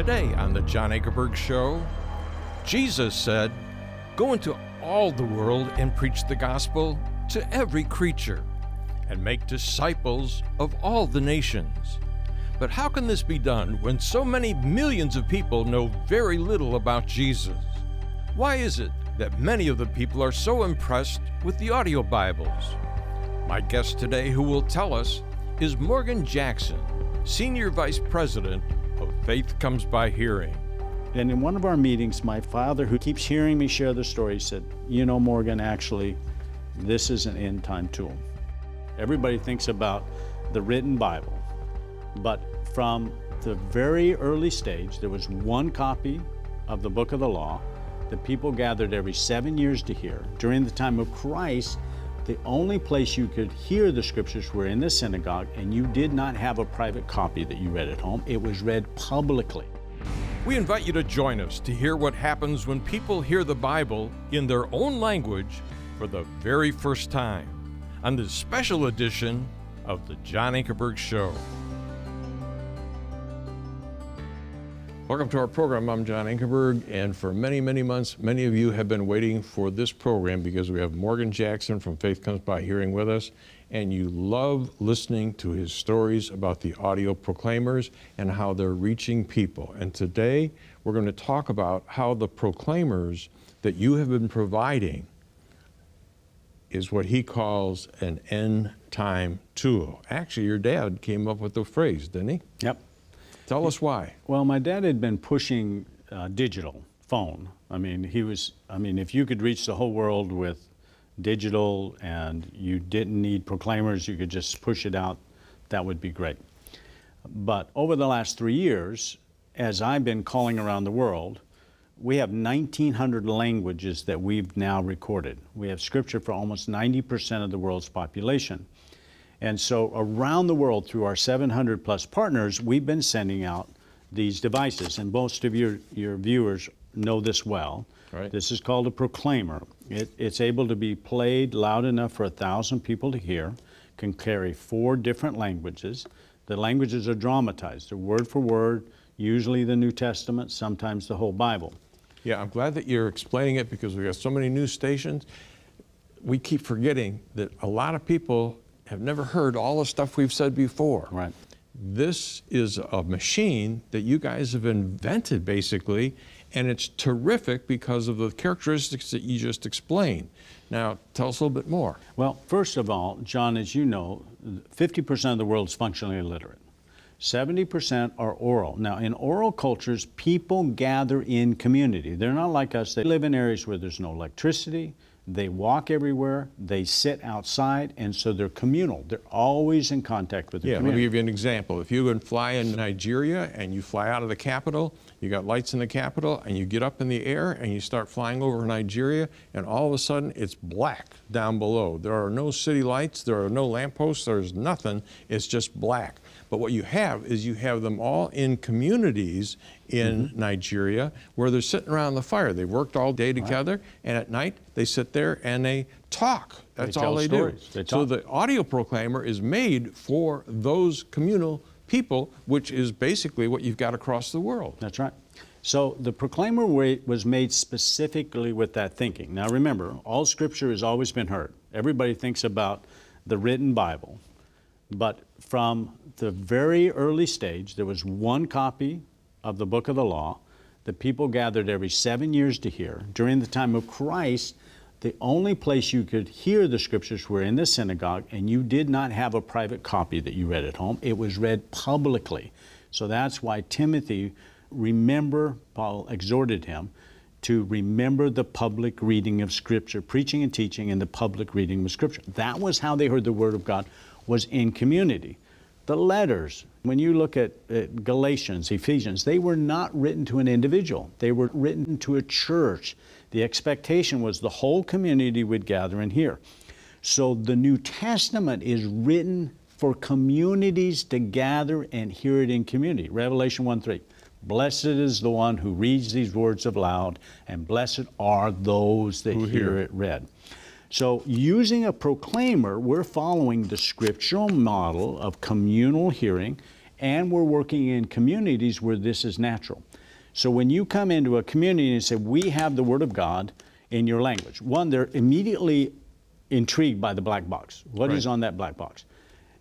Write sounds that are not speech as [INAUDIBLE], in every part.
Today on The John Ankerberg Show, Jesus said, Go into all the world and preach the gospel to every creature and make disciples of all the nations. But how can this be done when so many millions of people know very little about Jesus? Why is it that many of the people are so impressed with the audio Bibles? My guest today, who will tell us, is Morgan Jackson, Senior Vice President of Faith Comes by Hearing. And in one of our meetings, my father, who keeps hearing me share the story, said, You know, Morgan, actually, this is an end time tool. Everybody thinks about the written Bible, but from the very early stage, there was one copy of the book of the law that people gathered every seven years to hear. During the time of Christ, the only place you could hear the scriptures were in the synagogue, and you did not have a private copy that you read at home. It was read publicly. We invite you to join us to hear what happens when people hear the Bible in their own language for the very first time on this special edition of The John Ankerberg Show. Welcome to our program. I'm John Ankerberg, and for many, many months, many of you have been waiting for this program because we have Morgan Jackson from Faith Comes by Hearing with us, and you love listening to his stories about the audio proclaimers and how they're reaching people. And today, we're going to talk about how the proclaimers that you have been providing is what he calls an end time tool. Actually, your dad came up with the phrase, didn't he? Yep. Tell us why. Well, my dad had been pushing uh, digital phone. I mean, he was, I mean, if you could reach the whole world with digital and you didn't need proclaimers, you could just push it out, that would be great. But over the last three years, as I've been calling around the world, we have 1,900 languages that we've now recorded. We have scripture for almost 90% of the world's population. And so around the world, through our 700 plus partners, we've been sending out these devices. And most of your, your viewers know this well. Right. This is called a proclaimer. It, it's able to be played loud enough for a thousand people to hear, can carry four different languages. The languages are dramatized, they're word for word, usually the New Testament, sometimes the whole Bible. Yeah, I'm glad that you're explaining it because we've got so many news stations. We keep forgetting that a lot of people have never heard all the stuff we've said before. Right. This is a machine that you guys have invented basically, and it's terrific because of the characteristics that you just explained. Now, tell us a little bit more. Well, first of all, John, as you know, 50% of the world is functionally illiterate. 70% are oral. Now, in oral cultures, people gather in community. They're not like us. They live in areas where there's no electricity, they walk everywhere, they sit outside, and so they're communal. They're always in contact with the Yeah, let me give you an example. If you go and fly in Nigeria and you fly out of the capital, you got lights in the capital, and you get up in the air and you start flying over Nigeria, and all of a sudden it's black down below. There are no city lights, there are no lampposts, there's nothing, it's just black. But what you have is you have them all in communities in Mm-hmm. Nigeria where they're sitting around the fire. They've worked all day together, and at night they sit there and they talk. That's all they stories. do. They so the audio proclaimer is made for those communal people, which is basically what you've got across the world. That's right. So the proclaimer was made specifically with that thinking. Now remember, all scripture has always been heard. Everybody thinks about the written Bible, but from the very early stage, there was one copy of the book of the law that people gathered every seven years to hear. During the time of Christ, the only place you could hear the scriptures were in the synagogue, and you did not have a private copy that you read at home. It was read publicly. So that's why Timothy, remember, Paul exhorted him to remember the public reading of Scripture, preaching and teaching, and the public reading of Scripture. That was how they heard the Word of God, was in community. The letters, when you look at, at Galatians, Ephesians, they were not written to an individual. They were written to a church. The expectation was the whole community would gather and hear. So the New Testament is written for communities to gather and hear it in community. Revelation 1 3. Blessed is the one who reads these words aloud, and blessed are those that hear hear. it read. So, using a proclaimer, we're following the scriptural model of communal hearing, and we're working in communities where this is natural. So when you come into a community and say, We have the Word of God in your language, one, they're immediately intrigued by the black box. What is Right. on that black box?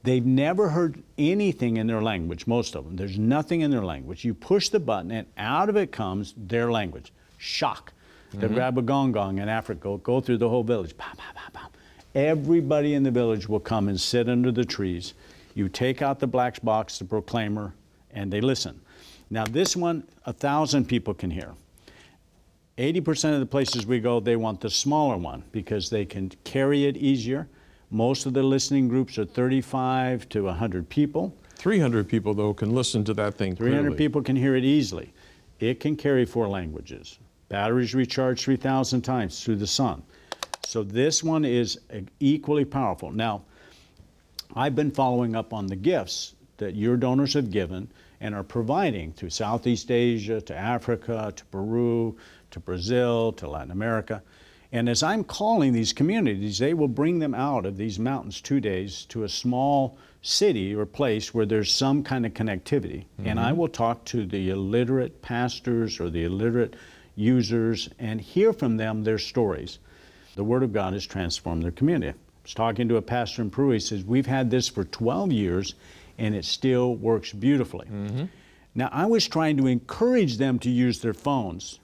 They've never heard anything in their language, most of them. There's nothing in their language. You push the button, and out of it comes their language. Shock. They grab mm-hmm. a gong gong in Africa, go through the whole village. Pow, pow, pow. Everybody in the village will come and sit under the trees. You take out the black box, the proclaimer, and they listen. Now, this one, a thousand people can hear. 80% of the places we go, they want the smaller one because they can carry it easier. Most of the listening groups are 35 to 100 people. 300 people, though, can listen to that thing 300 clearly. people can hear it easily. It can carry four languages. Batteries recharge 3,000 times through the sun. So this one is equally powerful. Now, I've been following up on the gifts that your donors have given and are providing to Southeast Asia, to Africa, to Peru, to Brazil, to Latin America. And as I'm calling these communities, they will bring them out of these mountains two days to a small city or place where there's some kind of connectivity. And mm-hmm. I will talk to the illiterate pastors or the illiterate users and hear from them their stories. The Word of God has transformed their community. I was talking to a pastor in Peru. He says, We've had this for 12 years and it still works beautifully. Now, I was trying to encourage them to use their phones,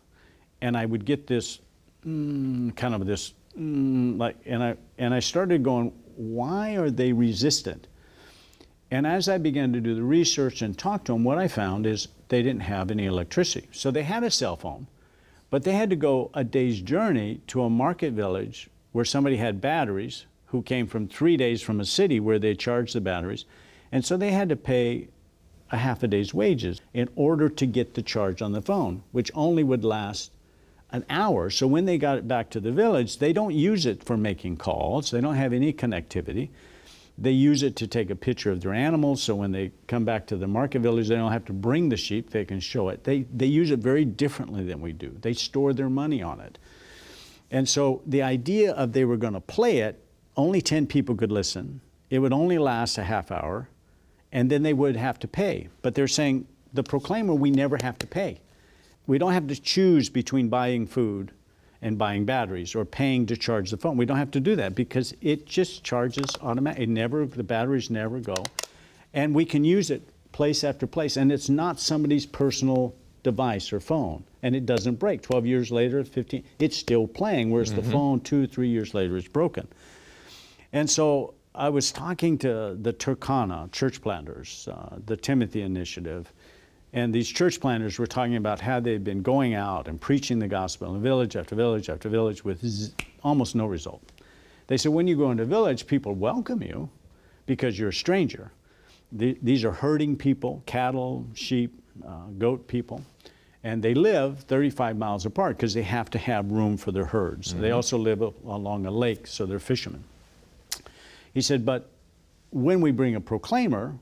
and I would get this mm, kind of this, mm, like, and I, and I started going, Why are they resistant? And as I began to do the research and talk to them, what I found is they didn't have any electricity. So they had a cell phone, but they had to go a day's journey to a market village where somebody had batteries who came from three days from a city where they charged the batteries. And so they had to pay a half a day's wages in order to get the charge on the phone, which only would last an hour. So when they got it back to the village, they don't use it for making calls, they don't have any connectivity. They use it to take a picture of their animals, so when they come back to the market village, they don't have to bring the sheep, they can show it. They, they use it very differently than we do. They store their money on it. And so the idea of they were going to play it, only 10 people could listen. It would only last a half hour, and then they would have to pay. But they're saying, the proclaimer, we never have to pay. We don't have to choose between buying food and buying batteries or paying to charge the phone. We don't have to do that because it just charges automatically. It never, the batteries never go. And we can use it place after place. And it's not somebody's personal device or phone. And it doesn't break. 12 years later, 15, it's still playing, whereas the phone two, three years later is broken. And so I was talking to the Turkana church planters, uh, the Timothy Initiative, and these church planters were talking about how they'd been going out and preaching the gospel in village after village after village with z- almost no result. They said, when you go into a village, people welcome you because you're a stranger. The- these are herding people, cattle, sheep, uh, goat people, and they live 35 miles apart because they have to have room for their herds. They also live a- along a lake, so they're fishermen. He said, but when we bring a proclaimer,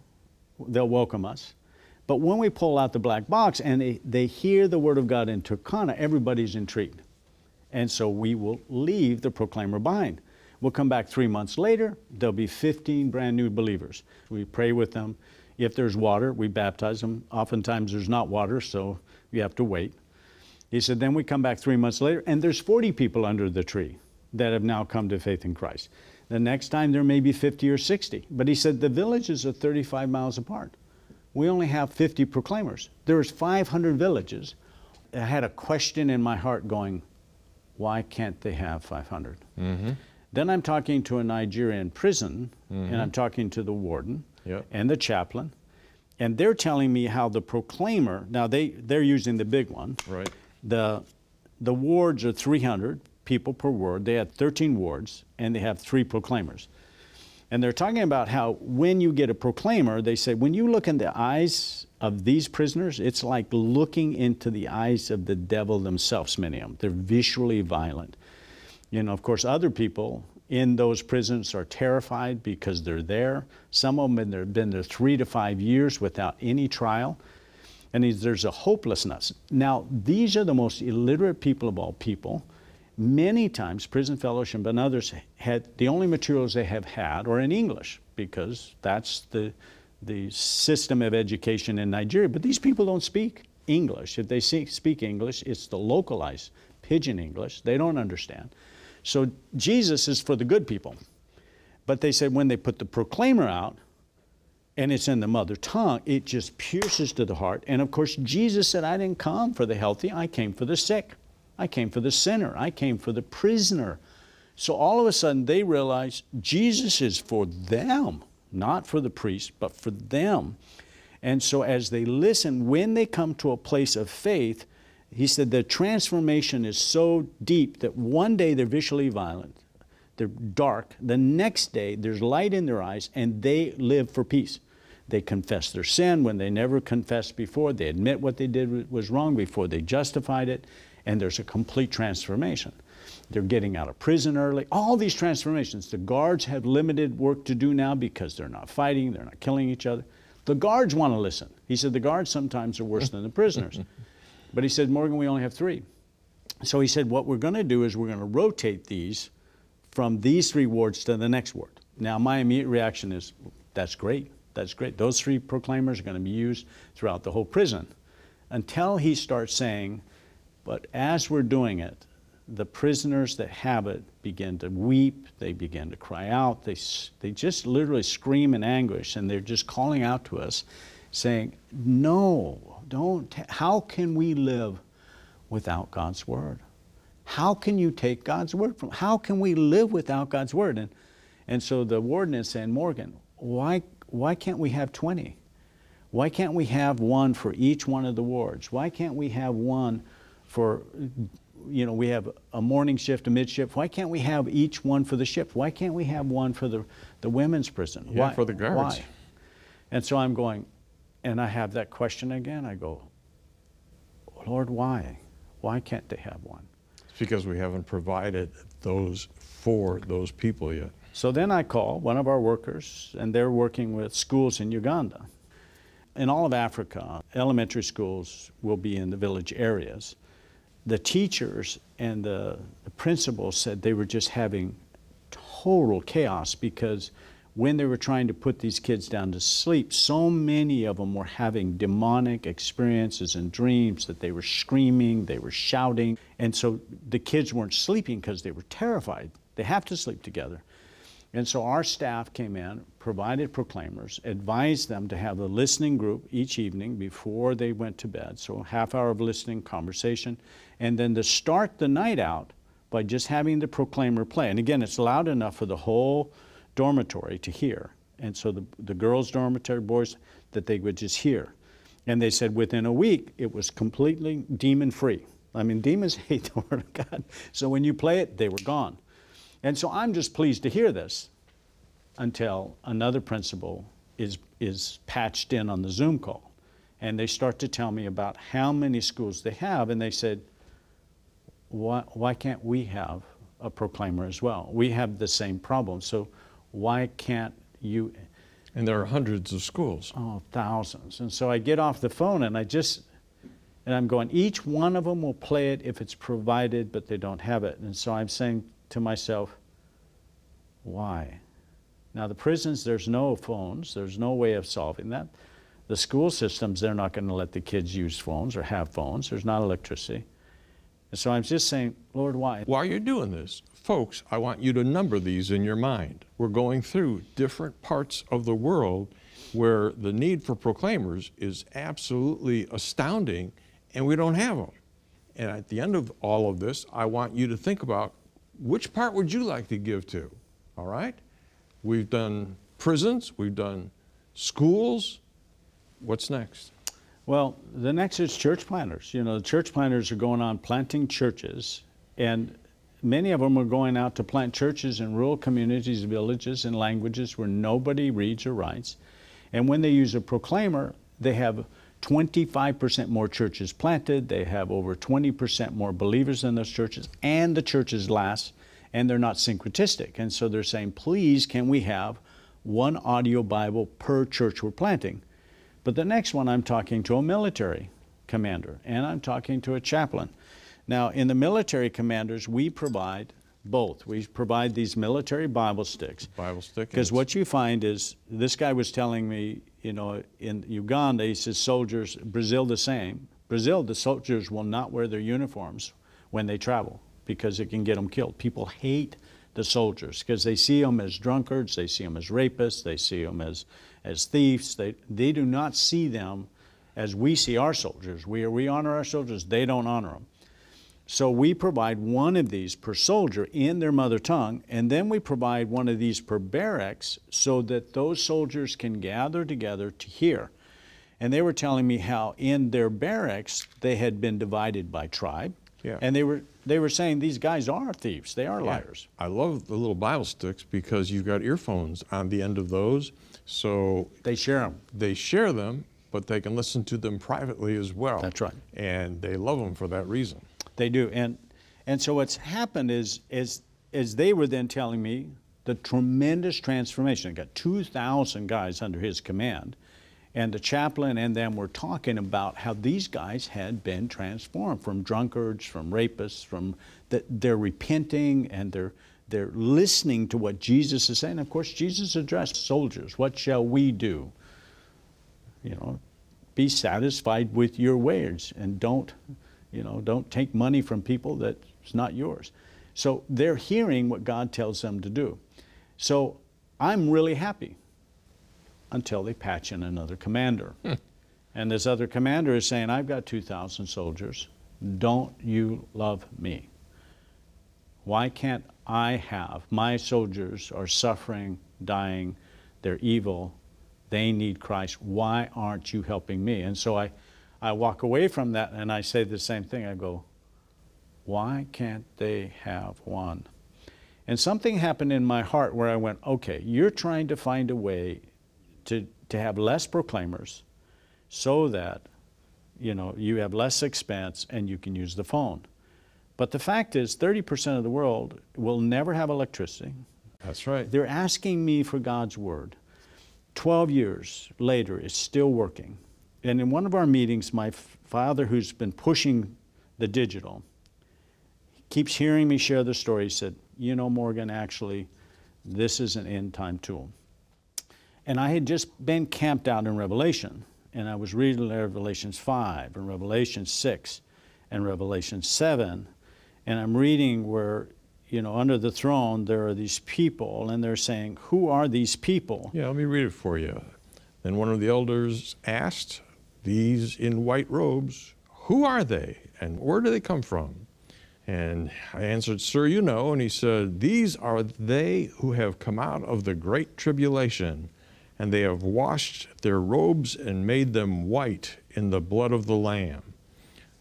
they'll welcome us. But when we pull out the black box and they, they hear the word of God in Turkana, everybody's intrigued. And so we will leave the proclaimer behind. We'll come back three months later, there'll be 15 brand new believers. We pray with them. If there's water, we baptize them. Oftentimes there's not water, so you have to wait. He said, then we come back three months later, and there's 40 people under the tree that have now come to faith in Christ. The next time there may be 50 or 60. But he said, the villages are 35 miles apart. We only have 50 proclaimers. There's 500 villages. I had a question in my heart going, why can't they have 500? Mm-hmm. Then I'm talking to a Nigerian prison, and I'm mm-hmm. talking to the warden Yep. and the chaplain, and they're telling me how the proclaimer, now they, they're using the big one. Right. The, the wards are 300 people per ward. They had 13 wards, and they have three proclaimers. And they're talking about how when you get a proclaimer, they say, when you look in the eyes of these prisoners, it's like looking into the eyes of the devil themselves, many of them. They're visually violent. You know, of course, other people in those prisons are terrified because they're there. Some of them have been there, three to five years without any trial. And there's a hopelessness. Now, these are the most illiterate people of all people. Many times, Prison Fellowship and others had the only materials they have had are in English because that's the, the system of education in Nigeria. But these people don't speak English. If they speak English, it's the localized pidgin English. They don't understand. So Jesus is for the good people. But they said when they put the proclaimer out, and it's in the mother tongue, it just pierces to the heart. And of course, Jesus said, I didn't come for the healthy, I came for the sick. I came for the sinner. I came for the prisoner. So all of a sudden, they realize Jesus is for them, not for the priest, but for them. And so as they listen, when they come to a place of faith, he said the transformation is so deep that one day they're visually violent, they're dark. The next day, there's light in their eyes, and they live for peace. They confess their sin when they never confessed before. They admit what they did was wrong before they justified it, and there's a complete transformation. They're getting out of prison early. All these transformations. The guards have limited work to do now because they're not fighting, they're not killing each other. The guards want to listen. He said the guards sometimes are worse than the prisoners. [LAUGHS] But he said, Morgan, we only have three. So he said, what we're going to do is we're going to rotate these from these three wards to the next ward. Now, my immediate reaction is, that's great. That's great. Those three proclaimers are going to be used throughout the whole prison until he starts saying, but as we're doing it, the prisoners that have it begin to weep, they begin to cry out, they, they just literally scream in anguish, and they're just calling out to us, saying, No, don't. How can we live without God's Word? How can you take God's Word from? How can we live without God's Word? And, and so the warden is saying, Morgan, why, why can't we have 20? Why can't we have one for each one of the wards? Why can't we have one for you know, we have a morning shift, a mid shift. Why can't we have each one for the shift? Why can't we have one for the, the women's prison? Yeah, why, for the guards. Why? And so I'm going, and I have that question again. I go, Lord, why? Why can't they have one? It's because we haven't provided those for those people yet. So then I call one of our workers, and they're working with schools in Uganda. In all of Africa, elementary schools will be in the village areas the teachers and the, the principals said they were just having total chaos because when they were trying to put these kids down to sleep, so many of them were having demonic experiences and dreams that they were screaming, they were shouting. And so the kids weren't sleeping because they were terrified. They have to sleep together. And so our staff came in, provided proclaimers, advised them to have a listening group each evening before they went to bed. So half hour of listening, conversation, and then to start the night out by just having the proclaimer play. And again, it's loud enough for the whole dormitory to hear. And so the, the girls' dormitory, boys, that they would just hear. And they said within a week, it was completely demon free. I mean, demons [LAUGHS] hate the Word of God. So when you play it, they were gone. And so I'm just pleased to hear this until another principal is, is patched in on the Zoom call. And they start to tell me about how many schools they have. And they said, why, why can't we have a proclaimer as well? We have the same problem. So why can't you? And there are hundreds of schools. Oh, thousands. And so I get off the phone and I just, and I'm going, each one of them will play it if it's provided, but they don't have it. And so I'm saying to myself, why? Now, the prisons, there's no phones, there's no way of solving that. The school systems, they're not going to let the kids use phones or have phones, there's not electricity. And so I'm just saying, Lord, why? While you're doing this, folks, I want you to number these in your mind. We're going through different parts of the world where the need for proclaimers is absolutely astounding, and we don't have them. And at the end of all of this, I want you to think about which part would you like to give to? All right? We've done prisons, we've done schools. What's next? Well, the next is church planters. You know, the church planters are going on planting churches, and many of them are going out to plant churches in rural communities, villages, and languages where nobody reads or writes. And when they use a proclaimer, they have 25% more churches planted, they have over 20% more believers in those churches, and the churches last, and they're not syncretistic. And so they're saying, please, can we have one audio Bible per church we're planting? But the next one, I'm talking to a military commander, and I'm talking to a chaplain. Now, in the military commanders, we provide both. We provide these military Bible sticks. Bible stick. Because what you find is, this guy was telling me you know, in Uganda, he says soldiers, Brazil the same. Brazil, the soldiers will not wear their uniforms when they travel because it can get them killed. People hate the soldiers because they see them as drunkards, they see them as rapists, they see them as, as thieves. They, they do not see them as we see our soldiers. We, we honor our soldiers, they don't honor them. So we provide one of these per soldier in their mother tongue, and then we provide one of these per barracks so that those soldiers can gather together to hear. And they were telling me how in their barracks they had been divided by tribe. Yeah. And they were they were saying these guys are thieves. They are Yeah. liars. I love the little Bible sticks because you've got earphones on the end of those. So They share them. they share them, but they can listen to them privately as well. That's right. And they love them for that reason. They do. And and so what's happened is is is they were then telling me the tremendous transformation. They got 2,000 guys under his command. And the chaplain and them were talking about how these guys had been transformed from drunkards, from rapists, from that they're repenting and they're they're listening to what Jesus is saying. Of course, Jesus addressed soldiers. What shall we do? You know, be satisfied with your wage and don't, you know, don't take money from people that's not yours. So they're hearing what God tells them to do. So I'm really happy until they patch in another commander. Hmm. And this other commander is saying, I've got 2,000 soldiers. Don't you love me? Why can't I have? My soldiers are suffering, dying, they're evil, they need Christ. Why aren't you helping me? And so I, I walk away from that and I say the same thing. I go, why can't they have one? And something happened in my heart where I went, okay, you're trying to find a way to, to have less proclaimers so that you know you have less expense and you can use the phone. But the fact is 30% of the world will never have electricity. That's right. They're asking me for God's word. 12 years later, it's still working. And in one of our meetings, my f- father, who's been pushing the digital, keeps hearing me share the story. He said, You know, Morgan, actually, this is an end time tool. And I had just been camped out in Revelation, and I was reading Revelations 5 and Revelation 6 and Revelation 7, and I'm reading where, you know, under the throne there are these people, and they're saying, Who are these people? Yeah, let me read it for you. Then one of the elders asked, These in white robes, who are they and where do they come from? And I answered, Sir, you know. And he said, These are they who have come out of the great tribulation, and they have washed their robes and made them white in the blood of the Lamb.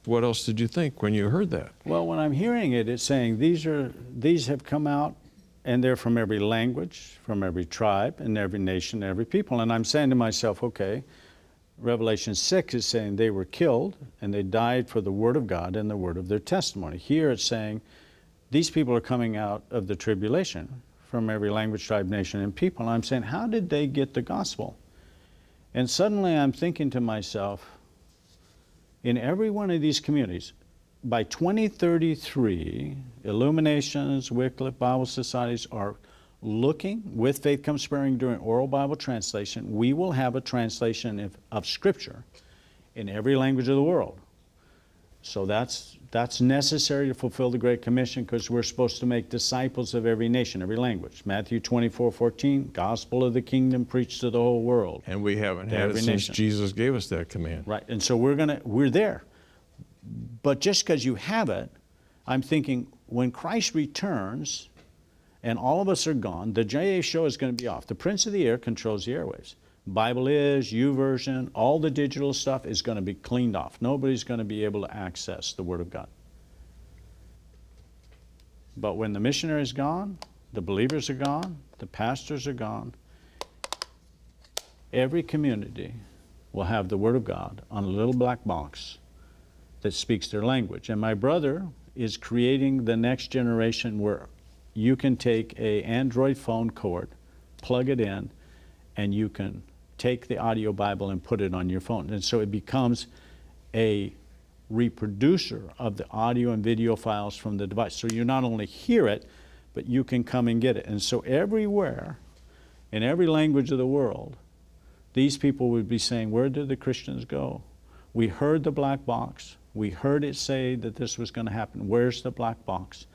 What else did you think when you heard that? Well, when I'm hearing it, it's saying these are these have come out, and they're from every language, from every tribe, and every nation, every people. And I'm saying to myself, okay, Revelation six is saying they were killed and they died for the word of God and the word of their testimony. Here it's saying these people are coming out of the tribulation from every language, tribe, nation, and people. And I'm saying, how did they get the gospel? And suddenly I'm thinking to myself, in every one of these communities, by 2033, Illuminations, Wycliffe, Bible societies are looking with Faith Comes by Hearing during oral Bible translation. We will have a translation of, of Scripture in every language of the world. So that's, that's necessary to fulfill the Great Commission because we're supposed to make disciples of every nation, every language. Matthew 24 14, gospel of the kingdom preached to the whole world. And we haven't had it since nation. Jesus gave us that command. Right, and so we're gonna we're there. But just because you have it, I'm thinking when Christ returns and all of us are gone, the JA show is going to be off. The Prince of the Air controls the airwaves. Bible is, YouVersion, all the digital stuff is going to be cleaned off. Nobody's going to be able to access the Word of God. But when the missionary is gone, the believers are gone, the pastors are gone, every community will have the Word of God on a little black box that speaks their language. And my brother is creating the next generation where you can take a Android phone cord, plug it in, and you can take the audio Bible and put it on your phone. And so it becomes a reproducer of the audio and video files from the device. So you not only hear it, but you can come and get it. And so everywhere, in every language of the world, these people would be saying, Where did the Christians go? We heard the black box. We heard it say that this was going to happen. Where's the black box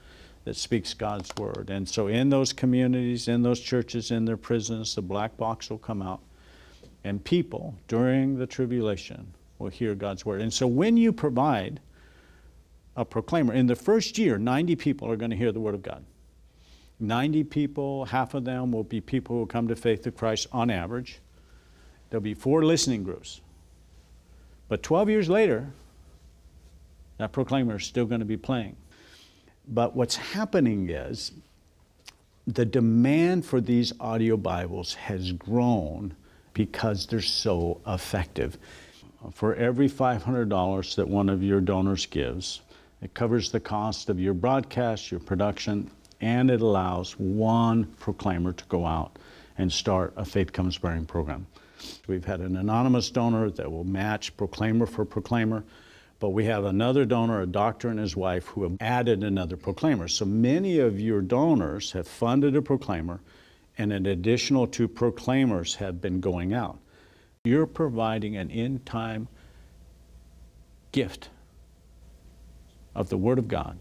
that speaks God's word? And so, in those communities, in those churches, in their prisons, the black box will come out. And people during the tribulation will hear God's word. And so, when you provide a proclaimer, in the first year, 90 people are going to hear the word of God. 90 people, half of them will be people who come to faith to Christ on average. There'll be four listening groups. But 12 years later, that proclaimer is still going to be playing. But what's happening is the demand for these audio Bibles has grown because they're so effective. For every $500 that one of your donors gives, it covers the cost of your broadcast, your production, and it allows one proclaimer to go out and start a Faith Comes by Hearing program. We've had an anonymous donor that will match proclaimer for proclaimer, but we have another donor, a doctor and his wife, who have added another proclaimer. So many of your donors have funded a proclaimer, and an additional two proclaimers have been going out. You're providing an end time gift of the Word of God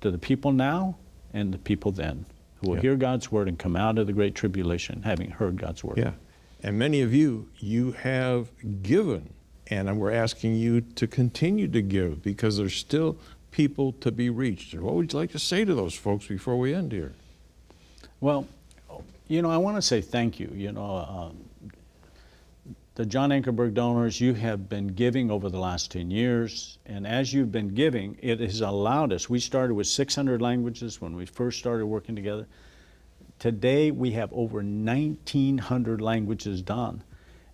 to the people now and the people then who will yeah. hear God's Word and come out of the Great Tribulation having heard God's Word. Yeah. And many of you, you have given, and we're asking you to continue to give because there's still people to be reached. What would you like to say to those folks before we end here? Well, you know, I want to say thank you. You know, um, the John Ankerberg donors, you have been giving over the last 10 years, and as you've been giving, it has allowed us. We started with 600 languages when we first started working together. Today we have over 1,900 languages done.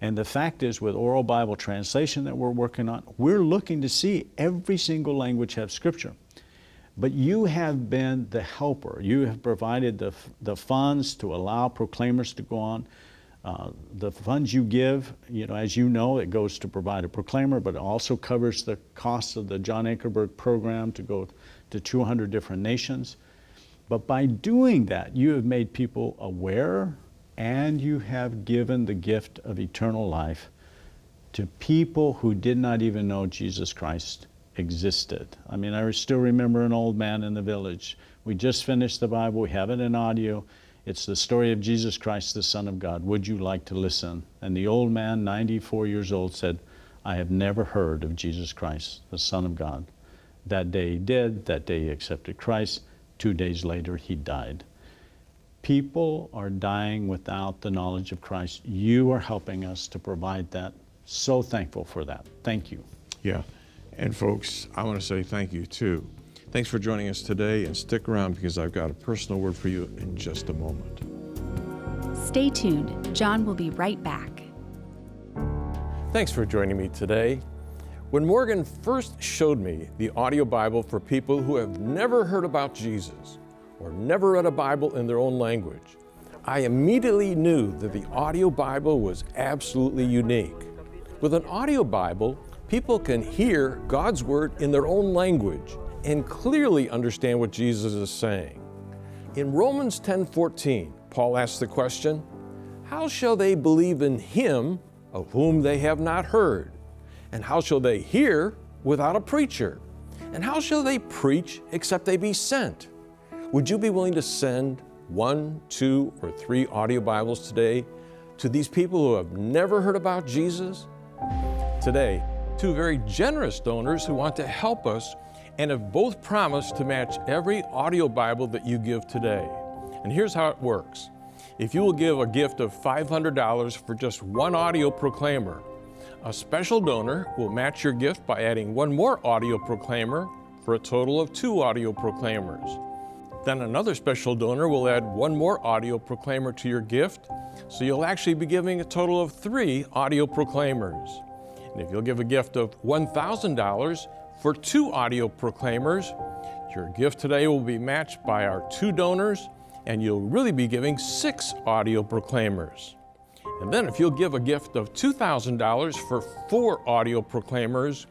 And the fact is, with oral Bible translation that we're working on, we're looking to see every single language have scripture. But you have been the helper. You have provided the, the funds to allow proclaimers to go on. Uh, the funds you give, you know, as you know, it goes to provide a proclaimer, but it also covers the cost of the John Ankerberg program to go to 200 different nations. But by doing that, you have made people aware and you have given the gift of eternal life to people who did not even know Jesus Christ existed. I mean, I still remember an old man in the village. We just finished the Bible, we have it in audio. It's the story of Jesus Christ, the Son of God. Would you like to listen? And the old man, 94 years old, said, I have never heard of Jesus Christ, the Son of God. That day he did, that day he accepted Christ. Two days later, he died. People are dying without the knowledge of Christ. You are helping us to provide that. So thankful for that. Thank you. Yeah. And folks, I want to say thank you too. Thanks for joining us today and stick around because I've got a personal word for you in just a moment. Stay tuned. John will be right back. Thanks for joining me today. When Morgan first showed me the audio Bible for people who have never heard about Jesus or never read a Bible in their own language, I immediately knew that the audio Bible was absolutely unique. With an audio Bible, people can hear God's Word in their own language and clearly understand what Jesus is saying. In Romans 10:14, Paul asks the question, How shall they believe in him of whom they have not heard? And how shall they hear without a preacher? And how shall they preach except they be sent? Would you be willing to send one, two, or three audio Bibles today to these people who have never heard about Jesus? Today, two very generous donors who want to help us and have both promised to match every audio Bible that you give today. And here's how it works. If you will give a gift of $500 for just one audio proclaimer, a special donor will match your gift by adding one more audio proclaimer for a total of two audio proclaimers. Then another special donor will add one more audio proclaimer to your gift, so you'll actually be giving a total of three audio proclaimers. And if you'll give a gift of $1,000 for two audio proclaimers, your gift today will be matched by our two donors, and you'll really be giving six audio proclaimers. And then if you'll give a gift of $2,000 for four audio proclaimers,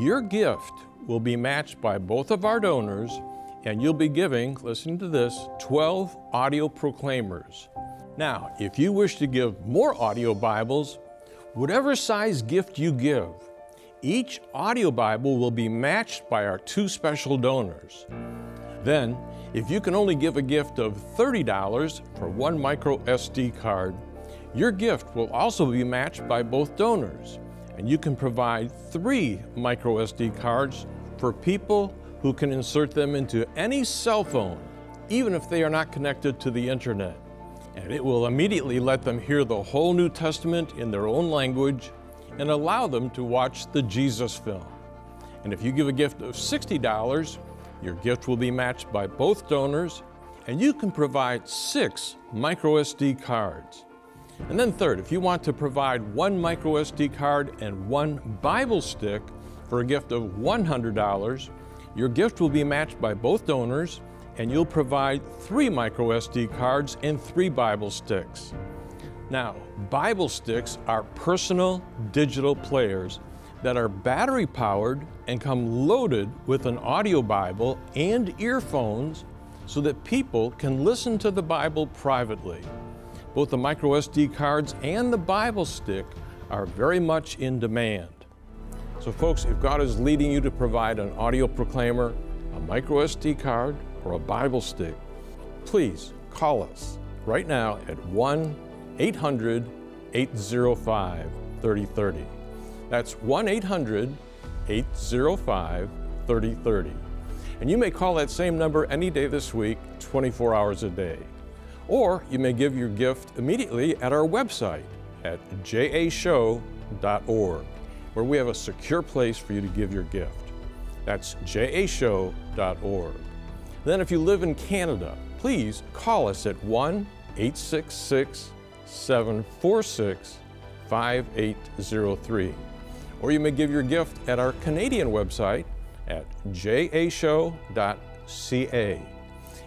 your gift will be matched by both of our donors, and you'll be giving, listen to this, 12 audio proclaimers. Now, if you wish to give more audio Bibles, Whatever size gift you give, each audio Bible will be matched by our two special donors. Then, if you can only give a gift of $30 for one micro SD card, your gift will also be matched by both donors, and you can provide three micro SD cards for people who can insert them into any cell phone, even if they are not connected to the internet. And it will immediately let them hear the whole New Testament in their own language and allow them to watch the Jesus film. And if you give a gift of $60, your gift will be matched by both donors, and you can provide six micro SD cards. And then, third, if you want to provide one micro SD card and one Bible stick for a gift of $100, your gift will be matched by both donors, and you'll provide three micro SD cards and three Bible sticks. Now, Bible sticks are personal digital players that are battery powered and come loaded with an audio Bible and earphones so that people can listen to the Bible privately. Both the micro SD cards and the Bible stick are very much in demand. So, folks, if God is leading you to provide an audio proclaimer, a micro SD card, or a Bible stick, please call us right now at 1 800 805 3030. That's 1 800 805 3030. And you may call that same number any day this week, 24 hours a day. Or you may give your gift immediately at our website at jashow.org, where we have a secure place for you to give your gift. That's jashow.org. Then, if you live in Canada, please call us at 1 866 746 5803. Or you may give your gift at our Canadian website at jashow.ca.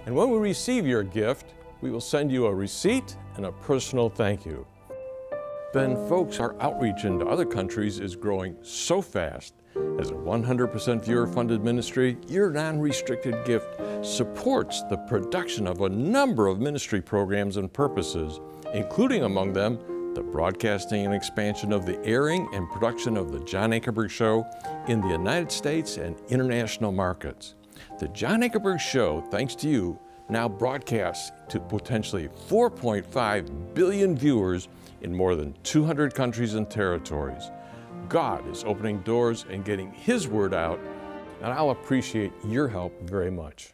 And when we receive your gift, we will send you a receipt and a personal thank you. Ben, folks, our outreach into other countries is growing so fast. As a 100% viewer funded ministry, your non restricted gift supports the production of a number of ministry programs and purposes, including among them the broadcasting and expansion of the airing and production of The John Ankerberg Show in the United States and international markets. The John Ankerberg Show, thanks to you, now broadcasts to potentially 4.5 billion viewers in more than 200 countries and territories. God is opening doors and getting His word out, and I'll appreciate your help very much.